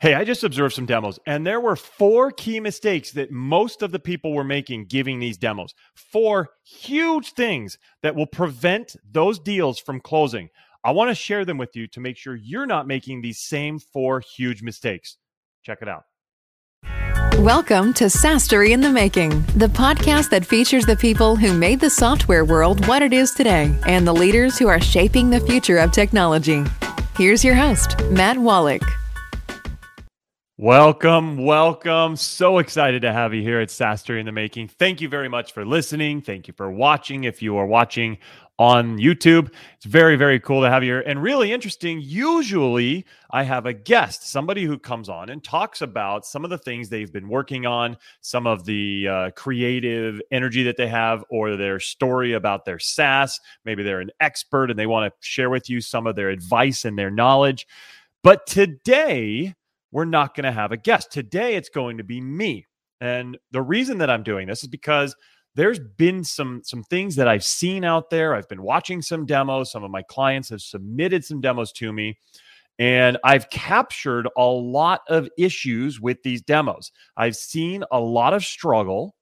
Hey, I just observed some demos, and there were four key mistakes that most of the people were making giving these demos. Four huge things that will prevent those deals from closing. I want to share them with you to make sure you're not making these same four huge mistakes. Check it out. Welcome to SaaStory in the Making, the podcast that features the people who made the software world what it is today and the leaders who are shaping the future of technology. Here's your host, Matt Wolach. Welcome, welcome. So excited to have you here at SaaStory in the Making. Thank you very much for listening. Thank you for watching. If you are watching on YouTube, it's very, very cool to have you here and really interesting. Usually, I have a guest, somebody who comes on and talks about some of the things they've been working on, some of the uh, creative energy that they have, or their story about their SaaS. Maybe they're an expert and they want to share with you some of their advice and their knowledge. But today, we're not going to have a guest. Today, it's going to be me. And the reason that I'm doing this is because there's been some some things that I've seen out there. I've been watching some demos. Some of my clients have submitted some demos to me. And I've captured a lot of issues with these demos. I've seen a lot of struggle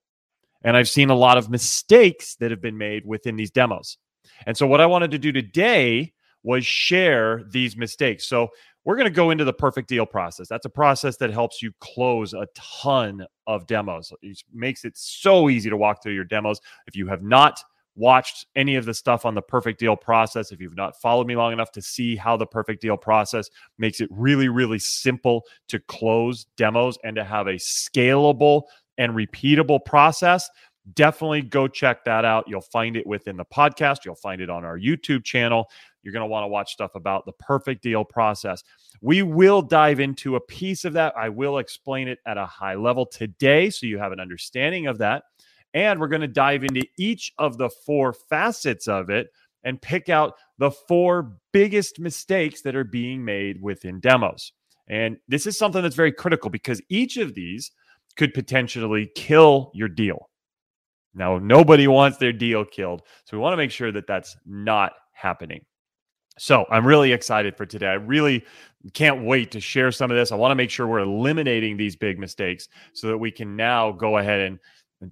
and I've seen a lot of mistakes that have been made within these demos. And so, what I wanted to do today was share these mistakes. So, we're going to go into the perfect deal process. That's a process that helps you close a ton of demos. It makes it so easy to walk through your demos. If you have not watched any of the stuff on the perfect deal process, if you've not followed me long enough to see how the perfect deal process makes it really, really simple to close demos and to have a scalable and repeatable process, definitely go check that out. You'll find it within the podcast, you'll find it on our YouTube channel. You're going to want to watch stuff about the perfect deal process. We will dive into a piece of that. I will explain it at a high level today so you have an understanding of that. And we're going to dive into each of the four facets of it and pick out the four biggest mistakes that are being made within demos. And this is something that's very critical because each of these could potentially kill your deal. Now, nobody wants their deal killed. So we want to make sure that that's not happening. So I'm really excited for today. I really can't wait to share some of this. I want to make sure we're eliminating these big mistakes so that we can now go ahead and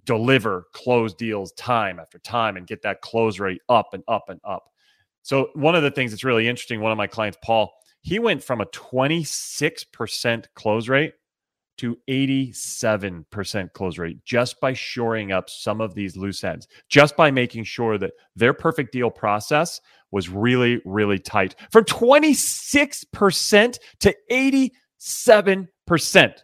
deliver close deals time after time and get that close rate up and up and up. So one of the things that's really interesting, one of my clients, Paul, he went from a 26% close rate to 87% close rate just by shoring up some of these loose ends, just by making sure that their perfect deal process was really, really tight from 26% to 87%.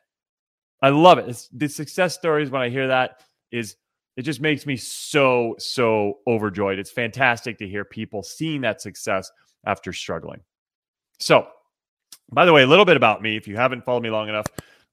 I love it. It's, the success stories, when I hear that, is it just makes me so, so overjoyed. It's fantastic to hear people seeing that success after struggling. So, by the way, a little bit about me. If you haven't followed me long enough,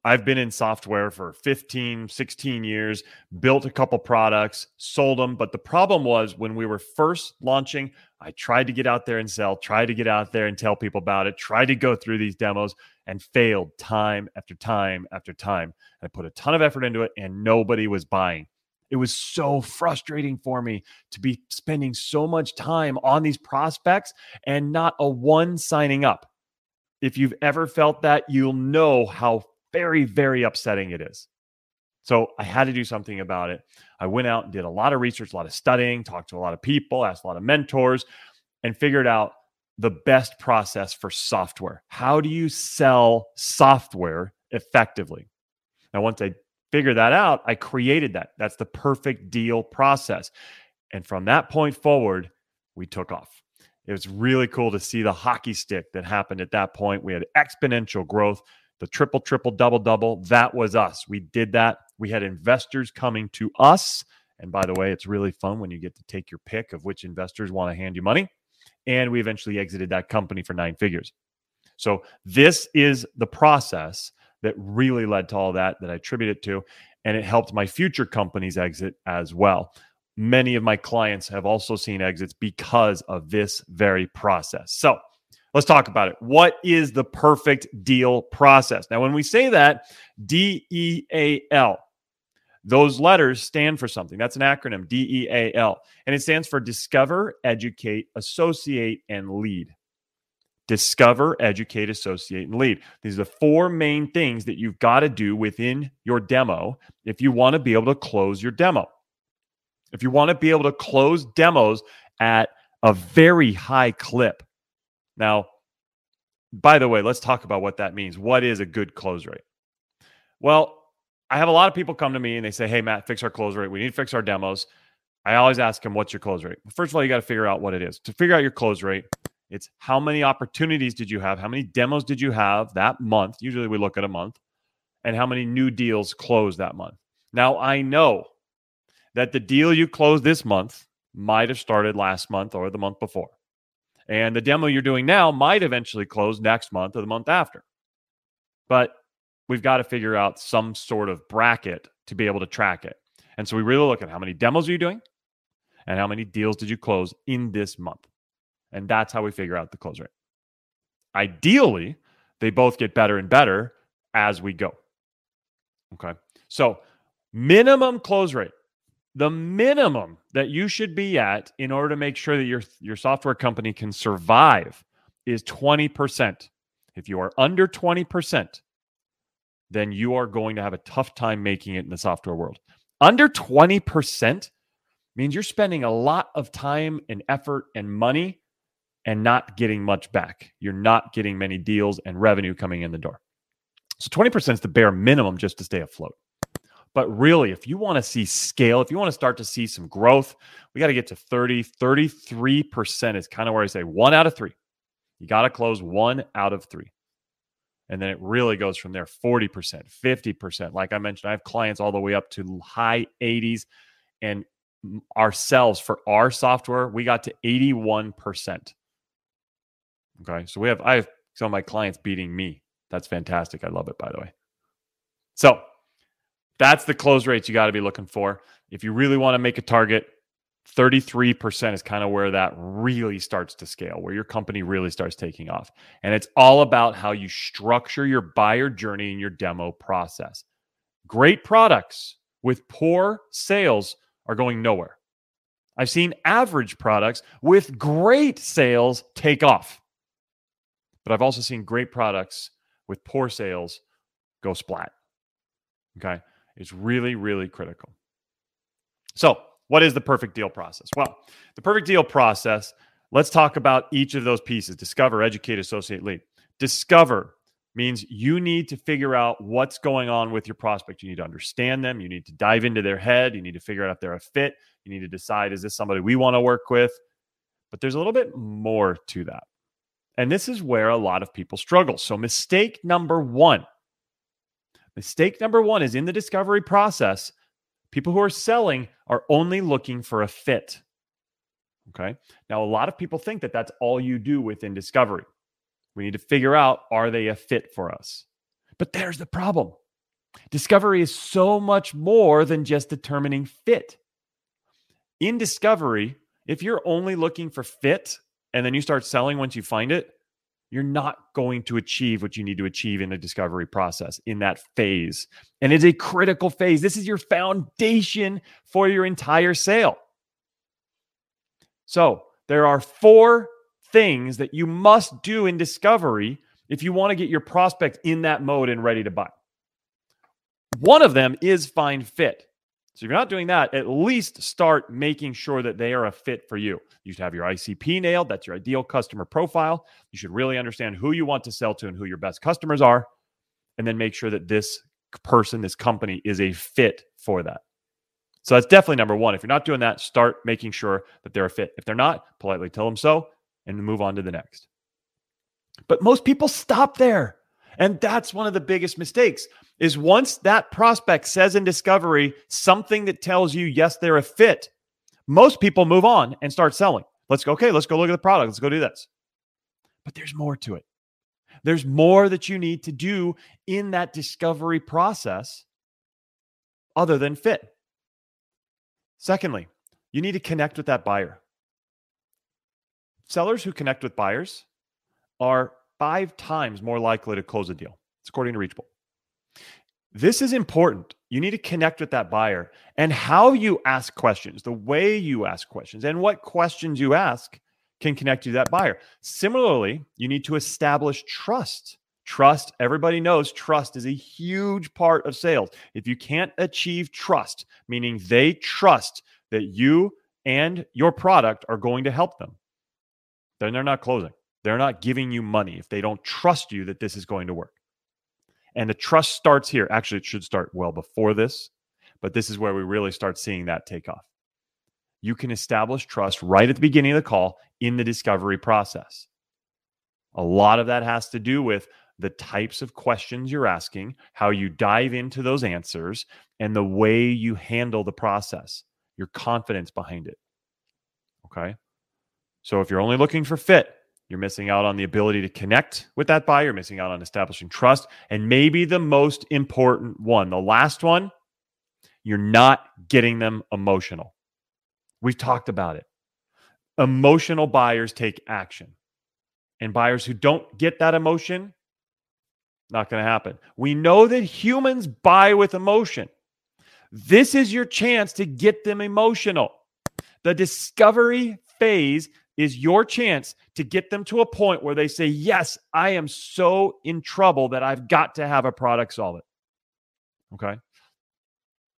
I've been in software for 15, 16 years, built a couple products, sold them. But the problem was when we were first launching, I tried to get out there and sell, tried to get out there and tell people about it, tried to go through these demos and failed time after time after time. I put a ton of effort into it and nobody was buying. It was so frustrating for me to be spending so much time on these prospects and not a one signing up. If you've ever felt that, you'll know how very, very upsetting it is. So I had to do something about it. I went out and did a lot of research, a lot of studying, talked to a lot of people, asked a lot of mentors, and figured out the best process for software. How do you sell software effectively? Now, once I figured that out, I created that. That's the perfect deal process. And from that point forward, we took off. It was really cool to see the hockey stick that happened at that point. We had exponential growth the triple, triple, double, double. That was us. We did that. We had investors coming to us. And by the way, it's really fun when you get to take your pick of which investors want to hand you money. And we eventually exited that company for nine figures. So this is the process that really led to all that that I attribute it to. And it helped my future companies exit as well. Many of my clients have also seen exits because of this very process. So Let's talk about it. What is the perfect deal process? Now, when we say that, D E A L, those letters stand for something. That's an acronym, D E A L. And it stands for discover, educate, associate, and lead. discover, educate, associate, and lead. These are the four main things that you've got to do within your demo if you want to be able to close your demo. If you want to be able to close demos at a very high clip. Now, by the way, let's talk about what that means. What is a good close rate? Well, I have a lot of people come to me and they say, Hey, Matt, fix our close rate. We need to fix our demos. I always ask them, What's your close rate? First of all, you got to figure out what it is. To figure out your close rate, it's how many opportunities did you have? How many demos did you have that month? Usually we look at a month. And how many new deals closed that month? Now, I know that the deal you closed this month might have started last month or the month before. And the demo you're doing now might eventually close next month or the month after. But we've got to figure out some sort of bracket to be able to track it. And so we really look at how many demos are you doing and how many deals did you close in this month. And that's how we figure out the close rate. Ideally, they both get better and better as we go. Okay. So, minimum close rate, the minimum that you should be at in order to make sure that your, your software company can survive is 20%. If you are under 20%, then you are going to have a tough time making it in the software world. Under 20% means you're spending a lot of time and effort and money and not getting much back. You're not getting many deals and revenue coming in the door. So 20% is the bare minimum just to stay afloat. But really, if you want to see scale, if you want to start to see some growth, we got to get to 30, 33% is kind of where I say one out of three. You got to close one out of three. And then it really goes from there 40%, 50%. Like I mentioned, I have clients all the way up to high 80s. And ourselves for our software, we got to 81%. Okay. So we have, I have some of my clients beating me. That's fantastic. I love it, by the way. So that's the close rates you got to be looking for. If you really want to make a target, 33% is kind of where that really starts to scale, where your company really starts taking off. And it's all about how you structure your buyer journey and your demo process. Great products with poor sales are going nowhere. I've seen average products with great sales take off. But I've also seen great products with poor sales go splat. Okay. It's really, really critical. So, what is the perfect deal process? Well, the perfect deal process, let's talk about each of those pieces discover, educate, associate, lead. Discover means you need to figure out what's going on with your prospect. You need to understand them. You need to dive into their head. You need to figure out if they're a fit. You need to decide is this somebody we want to work with? But there's a little bit more to that. And this is where a lot of people struggle. So, mistake number one mistake number one is in the discovery process, people who are selling are only looking for a fit. Okay. Now, a lot of people think that that's all you do within discovery. We need to figure out are they a fit for us? But there's the problem discovery is so much more than just determining fit. In discovery, if you're only looking for fit and then you start selling once you find it, you're not going to achieve what you need to achieve in the discovery process in that phase. And it's a critical phase. This is your foundation for your entire sale. So, there are four things that you must do in discovery if you want to get your prospect in that mode and ready to buy. One of them is find fit. So if you're not doing that, at least start making sure that they are a fit for you. You should have your ICP nailed. That's your ideal customer profile. You should really understand who you want to sell to and who your best customers are. And then make sure that this person, this company is a fit for that. So that's definitely number one. If you're not doing that, start making sure that they're a fit. If they're not, politely tell them so and move on to the next. But most people stop there. And that's one of the biggest mistakes is once that prospect says in discovery something that tells you, yes, they're a fit, most people move on and start selling. Let's go, okay, let's go look at the product. Let's go do this. But there's more to it. There's more that you need to do in that discovery process other than fit. Secondly, you need to connect with that buyer. Sellers who connect with buyers are five times more likely to close a deal. It's according to Reachable. This is important. You need to connect with that buyer and how you ask questions, the way you ask questions, and what questions you ask can connect you to that buyer. Similarly, you need to establish trust. Trust, everybody knows trust is a huge part of sales. If you can't achieve trust, meaning they trust that you and your product are going to help them, then they're not closing. They're not giving you money if they don't trust you that this is going to work. And the trust starts here. Actually, it should start well before this, but this is where we really start seeing that take off you can establish trust right at the beginning of the call in the discovery process. A lot of that has to do with the types of questions you're asking, how you dive into those answers, and the way you handle the process, your confidence behind it. Okay. So if you're only looking for fit, you're missing out on the ability to connect with that buyer, you're missing out on establishing trust. And maybe the most important one, the last one, you're not getting them emotional. We've talked about it. Emotional buyers take action. And buyers who don't get that emotion, not going to happen. We know that humans buy with emotion. This is your chance to get them emotional. The discovery phase is your chance to get them to a point where they say, Yes, I am so in trouble that I've got to have a product solve it. Okay.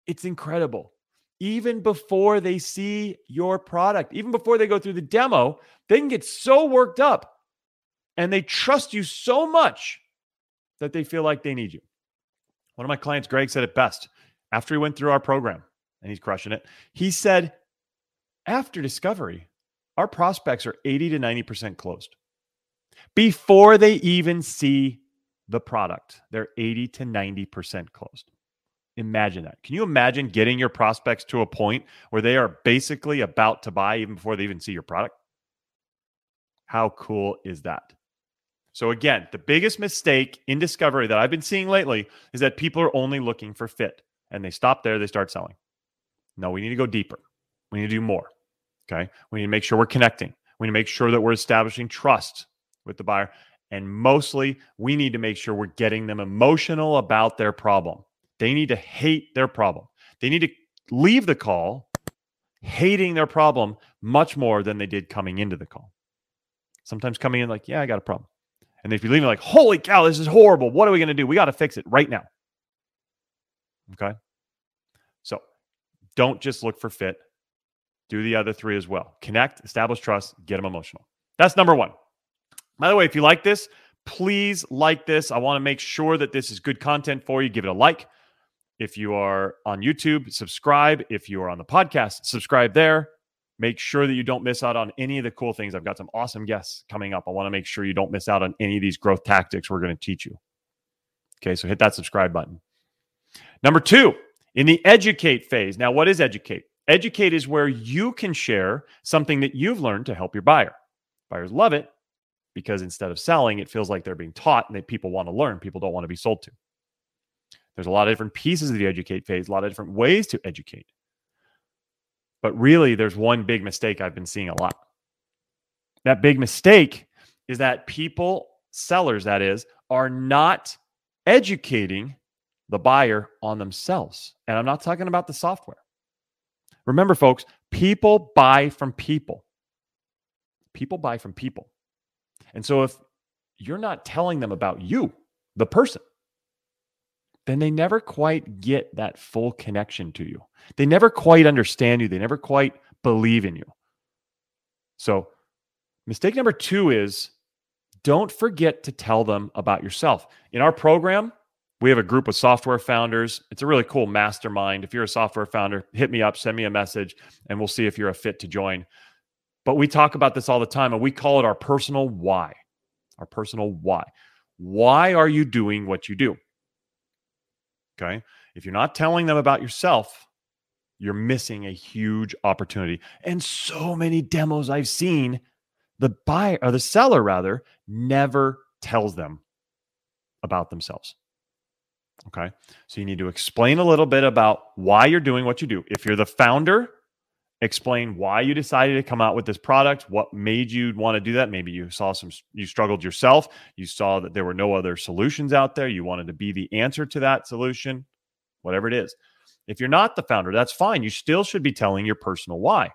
It's incredible even before they see your product, even before they go through the demo, they can get so worked up and they trust you so much that they feel like they need you. One of my clients, Greg, said it best after he went through our program and he's crushing it. He said, after discovery, our prospects are 80 to 90% closed before they even see the product. They're 80 to 90% closed. Imagine that. Can you imagine getting your prospects to a point where they are basically about to buy even before they even see your product? How cool is that? So, again, the biggest mistake in discovery that I've been seeing lately is that people are only looking for fit and they stop there, they start selling. No, we need to go deeper. We need to do more. Okay. We need to make sure we're connecting. We need to make sure that we're establishing trust with the buyer. And mostly, we need to make sure we're getting them emotional about their problem. They need to hate their problem. They need to leave the call hating their problem much more than they did coming into the call. Sometimes coming in like, yeah, I got a problem. And if you leave like, holy cow, this is horrible. What are we going to do? We got to fix it right now. Okay. So don't just look for fit. Do the other three as well. Connect, establish trust, get them emotional. That's number one. By the way, if you like this, please like this. I want to make sure that this is good content for you. Give it a like. If you are on YouTube, subscribe. If you are on the podcast, subscribe there. Make sure that you don't miss out on any of the cool things. I've got some awesome guests coming up. I want to make sure you don't miss out on any of these growth tactics we're going to teach you. Okay, so hit that subscribe button. Number two, in the educate phase. Now, what is educate? Educate is where you can share something that you've learned to help your buyer. Buyers love it because instead of selling, it feels like they're being taught and that people want to learn. People don't want to be sold to. There's a lot of different pieces of the educate phase, a lot of different ways to educate. But really, there's one big mistake I've been seeing a lot. That big mistake is that people, sellers, that is, are not educating the buyer on themselves. And I'm not talking about the software. Remember, folks, people buy from people. People buy from people. And so if you're not telling them about you, the person, then they never quite get that full connection to you. They never quite understand you. They never quite believe in you. So, mistake number two is don't forget to tell them about yourself. In our program, we have a group of software founders. It's a really cool mastermind. If you're a software founder, hit me up, send me a message, and we'll see if you're a fit to join. But we talk about this all the time, and we call it our personal why. Our personal why. Why are you doing what you do? Okay. If you're not telling them about yourself, you're missing a huge opportunity. And so many demos I've seen, the buyer or the seller rather never tells them about themselves. Okay. So you need to explain a little bit about why you're doing what you do. If you're the founder, explain why you decided to come out with this product, what made you want to do that. Maybe you saw some, you struggled yourself. You saw that there were no other solutions out there. You wanted to be the answer to that solution, whatever it is. If you're not the founder, that's fine. You still should be telling your personal why.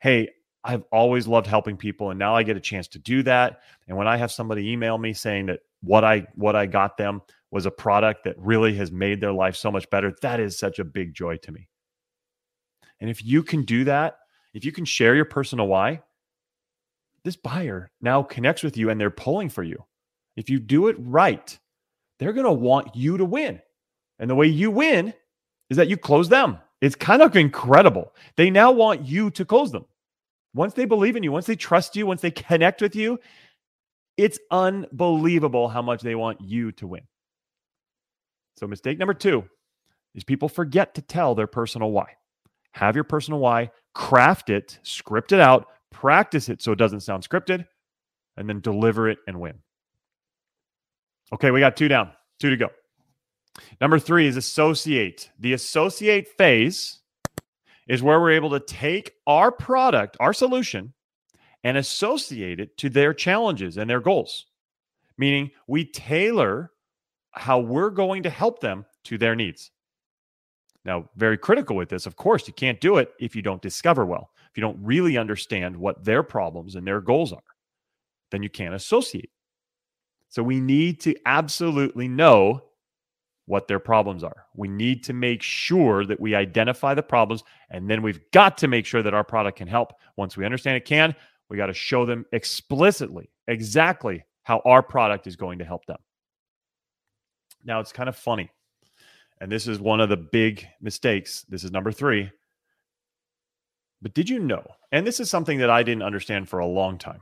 Hey, I've always loved helping people and now I get a chance to do that. And when I have somebody email me saying that what I what I got them was a product that really has made their life so much better, that is such a big joy to me. And if you can do that, if you can share your personal why, this buyer now connects with you and they're pulling for you. If you do it right, they're going to want you to win. And the way you win is that you close them. It's kind of incredible. They now want you to close them. Once they believe in you, once they trust you, once they connect with you, it's unbelievable how much they want you to win. So, mistake number two is people forget to tell their personal why. Have your personal why, craft it, script it out, practice it so it doesn't sound scripted, and then deliver it and win. Okay, we got two down, two to go. Number three is associate. The associate phase is where we're able to take our product, our solution, and associate it to their challenges and their goals. Meaning we tailor how we're going to help them to their needs. Now, very critical with this, of course, you can't do it if you don't discover well. If you don't really understand what their problems and their goals are, then you can't associate. So we need to absolutely know what their problems are. We need to make sure that we identify the problems, and then we've got to make sure that our product can help. Once we understand it can, we got to show them explicitly exactly how our product is going to help them. Now, it's kind of funny, and this is one of the big mistakes. This is number three. But did you know, and this is something that I didn't understand for a long time,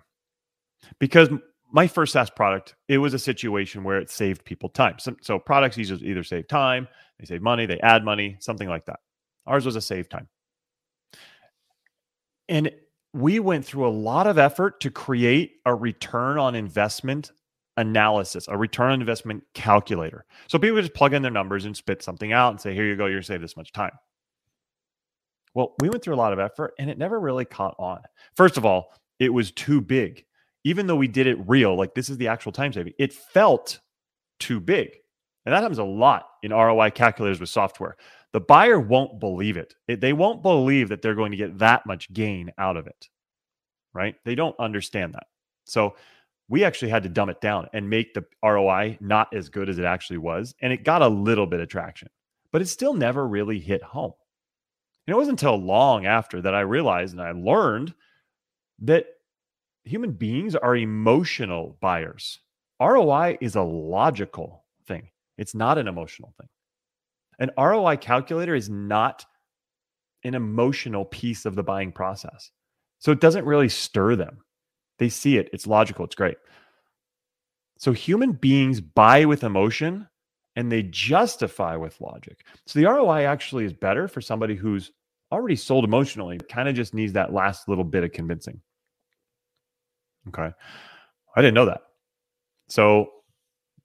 because my first SaaS product, it was a situation where it saved people time. So, so products either, either save time, they save money, they add money, something like that. Ours was a save time. And we went through a lot of effort to create a return on investment analysis, a return on investment calculator. So people just plug in their numbers and spit something out and say, here you go, you're save this much time. Well, we went through a lot of effort and it never really caught on. First of all, it was too big even though we did it real, like this is the actual time saving, it felt too big. And that happens a lot in ROI calculators with software. The buyer won't believe it. it. They won't believe that they're going to get that much gain out of it, right? They don't understand that. So we actually had to dumb it down and make the ROI not as good as it actually was. And it got a little bit of traction, but it still never really hit home. And it wasn't until long after that I realized and I learned that human beings are emotional buyers. ROI is a logical thing, it's not an emotional thing. An ROI calculator is not an emotional piece of the buying process. So it doesn't really stir them. They see it, it's logical, it's great. So human beings buy with emotion and they justify with logic. So the ROI actually is better for somebody who's already sold emotionally, kind of just needs that last little bit of convincing. Okay. I didn't know that. So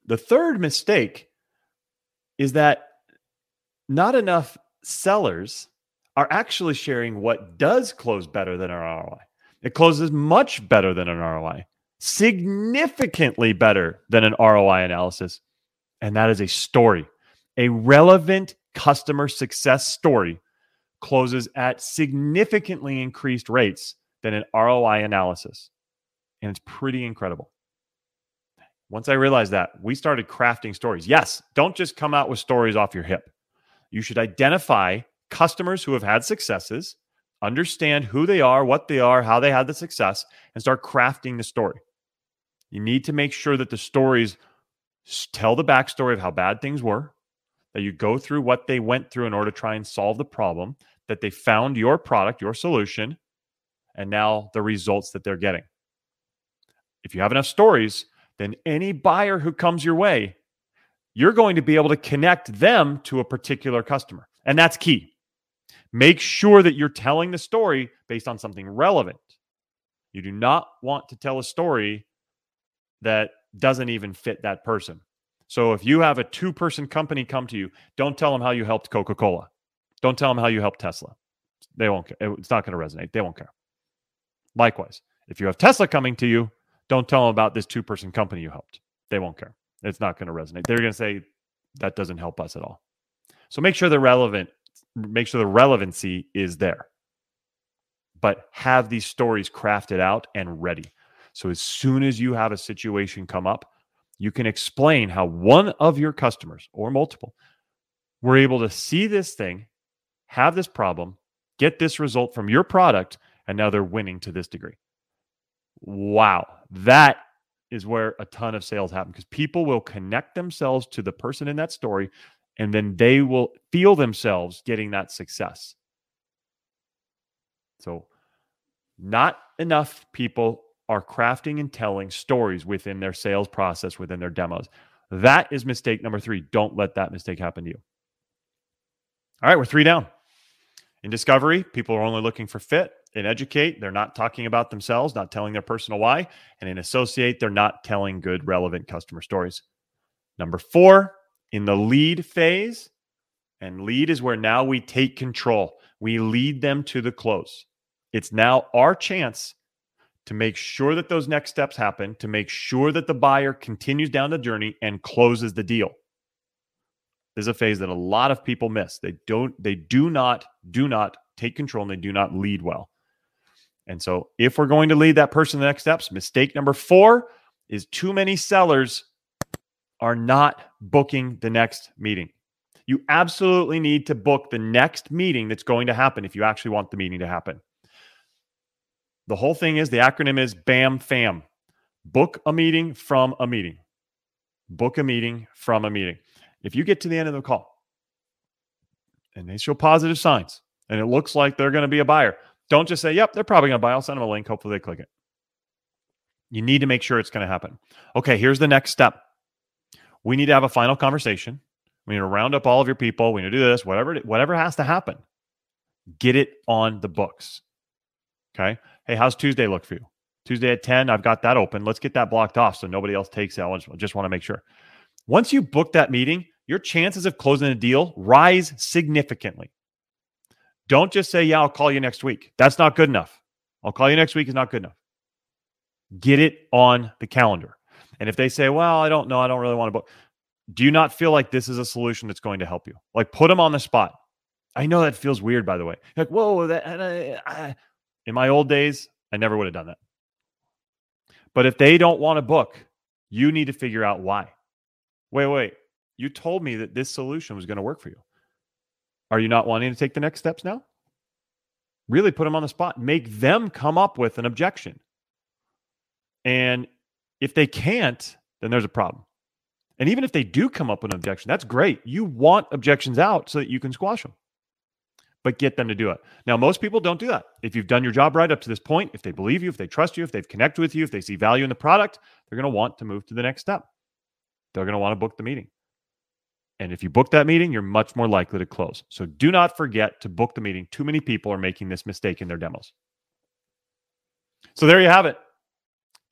the third mistake is that not enough sellers are actually sharing what does close better than an ROI. It closes much better than an ROI, significantly better than an ROI analysis. And that is a story. A relevant customer success story closes at significantly increased rates than an ROI analysis and it's pretty incredible. Once I realized that, we started crafting stories. Yes, don't just come out with stories off your hip. You should identify customers who have had successes, understand who they are, what they are, how they had the success, and start crafting the story. You need to make sure that the stories tell the backstory of how bad things were, that you go through what they went through in order to try and solve the problem, that they found your product, your solution, and now the results that they're getting if you have enough stories, then any buyer who comes your way, you're going to be able to connect them to a particular customer. And that's key. Make sure that you're telling the story based on something relevant. You do not want to tell a story that doesn't even fit that person. So if you have a two person company come to you, don't tell them how you helped Coca Cola. Don't tell them how you helped Tesla. They won't care. It's not going to resonate. They won't care. Likewise, if you have Tesla coming to you, don't tell them about this two person company you helped. They won't care. It's not going to resonate. They're going to say that doesn't help us at all. So make sure they're relevant, make sure the relevancy is there. but have these stories crafted out and ready. So as soon as you have a situation come up, you can explain how one of your customers or multiple were able to see this thing, have this problem, get this result from your product, and now they're winning to this degree. Wow. That is where a ton of sales happen because people will connect themselves to the person in that story and then they will feel themselves getting that success. So, not enough people are crafting and telling stories within their sales process, within their demos. That is mistake number three. Don't let that mistake happen to you. All right, we're three down. In discovery, people are only looking for fit. In educate, they're not talking about themselves, not telling their personal why. And in associate, they're not telling good, relevant customer stories. Number four, in the lead phase, and lead is where now we take control. We lead them to the close. It's now our chance to make sure that those next steps happen, to make sure that the buyer continues down the journey and closes the deal. This is a phase that a lot of people miss. They don't, they do not, do not take control and they do not lead well. And so, if we're going to lead that person the next steps, mistake number four is too many sellers are not booking the next meeting. You absolutely need to book the next meeting that's going to happen if you actually want the meeting to happen. The whole thing is the acronym is BAM FAM. Book a meeting from a meeting. Book a meeting from a meeting. If you get to the end of the call and they show positive signs and it looks like they're going to be a buyer, don't just say, yep, they're probably going to buy. I'll send them a link. Hopefully they click it. You need to make sure it's going to happen. Okay, here's the next step. We need to have a final conversation. We need to round up all of your people. We need to do this, whatever, whatever has to happen. Get it on the books. Okay. Hey, how's Tuesday look for you? Tuesday at 10, I've got that open. Let's get that blocked off so nobody else takes it. I just want to make sure. Once you book that meeting, your chances of closing a deal rise significantly. Don't just say, Yeah, I'll call you next week. That's not good enough. I'll call you next week is not good enough. Get it on the calendar. And if they say, Well, I don't know, I don't really want to book, do you not feel like this is a solution that's going to help you? Like put them on the spot. I know that feels weird, by the way. Like, whoa, that, I, I, in my old days, I never would have done that. But if they don't want to book, you need to figure out why. Wait, wait. You told me that this solution was going to work for you. Are you not wanting to take the next steps now? Really put them on the spot. Make them come up with an objection. And if they can't, then there's a problem. And even if they do come up with an objection, that's great. You want objections out so that you can squash them but get them to do it. Now, most people don't do that. If you've done your job right up to this point, if they believe you, if they trust you, if they've connected with you, if they see value in the product, they're going to want to move to the next step. They're going to want to book the meeting. And if you book that meeting, you're much more likely to close. So do not forget to book the meeting. Too many people are making this mistake in their demos. So there you have it.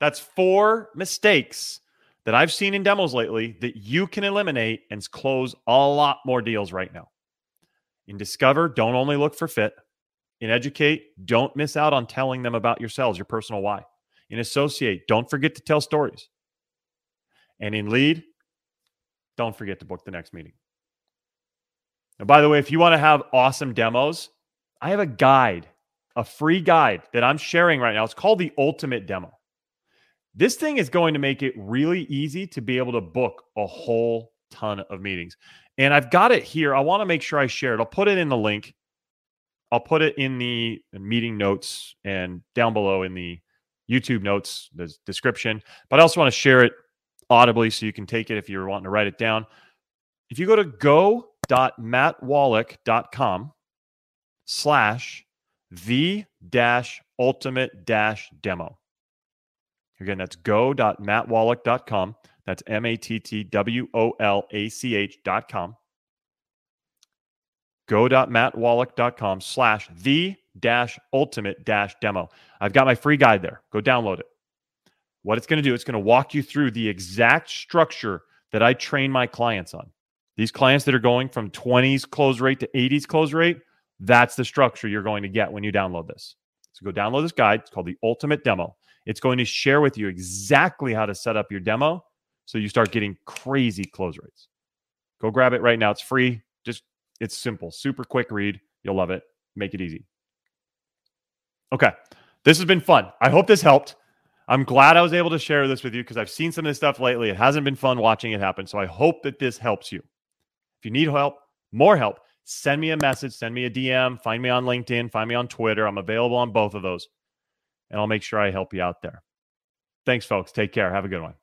That's four mistakes that I've seen in demos lately that you can eliminate and close a lot more deals right now. In Discover, don't only look for fit. In Educate, don't miss out on telling them about yourselves, your personal why. In Associate, don't forget to tell stories. And in Lead, don't forget to book the next meeting. And by the way, if you want to have awesome demos, I have a guide, a free guide that I'm sharing right now. It's called the Ultimate Demo. This thing is going to make it really easy to be able to book a whole ton of meetings. And I've got it here. I want to make sure I share it. I'll put it in the link. I'll put it in the meeting notes and down below in the YouTube notes, the description. But I also want to share it audibly so you can take it if you're wanting to write it down. If you go to go.mattwolach.com slash the dash ultimate dash demo. Again, that's go.mattwolach.com that's M A T T W O L A C H dot com. Go.mattwolach.com slash the dash ultimate dash demo. I've got my free guide there. Go download it. What it's going to do, it's going to walk you through the exact structure that I train my clients on. These clients that are going from 20s close rate to 80s close rate, that's the structure you're going to get when you download this. So go download this guide. It's called the Ultimate Demo. It's going to share with you exactly how to set up your demo so you start getting crazy close rates. Go grab it right now. It's free. Just it's simple, super quick read. You'll love it. Make it easy. Okay. This has been fun. I hope this helped. I'm glad I was able to share this with you because I've seen some of this stuff lately. It hasn't been fun watching it happen. So I hope that this helps you. If you need help, more help, send me a message, send me a DM, find me on LinkedIn, find me on Twitter. I'm available on both of those, and I'll make sure I help you out there. Thanks, folks. Take care. Have a good one.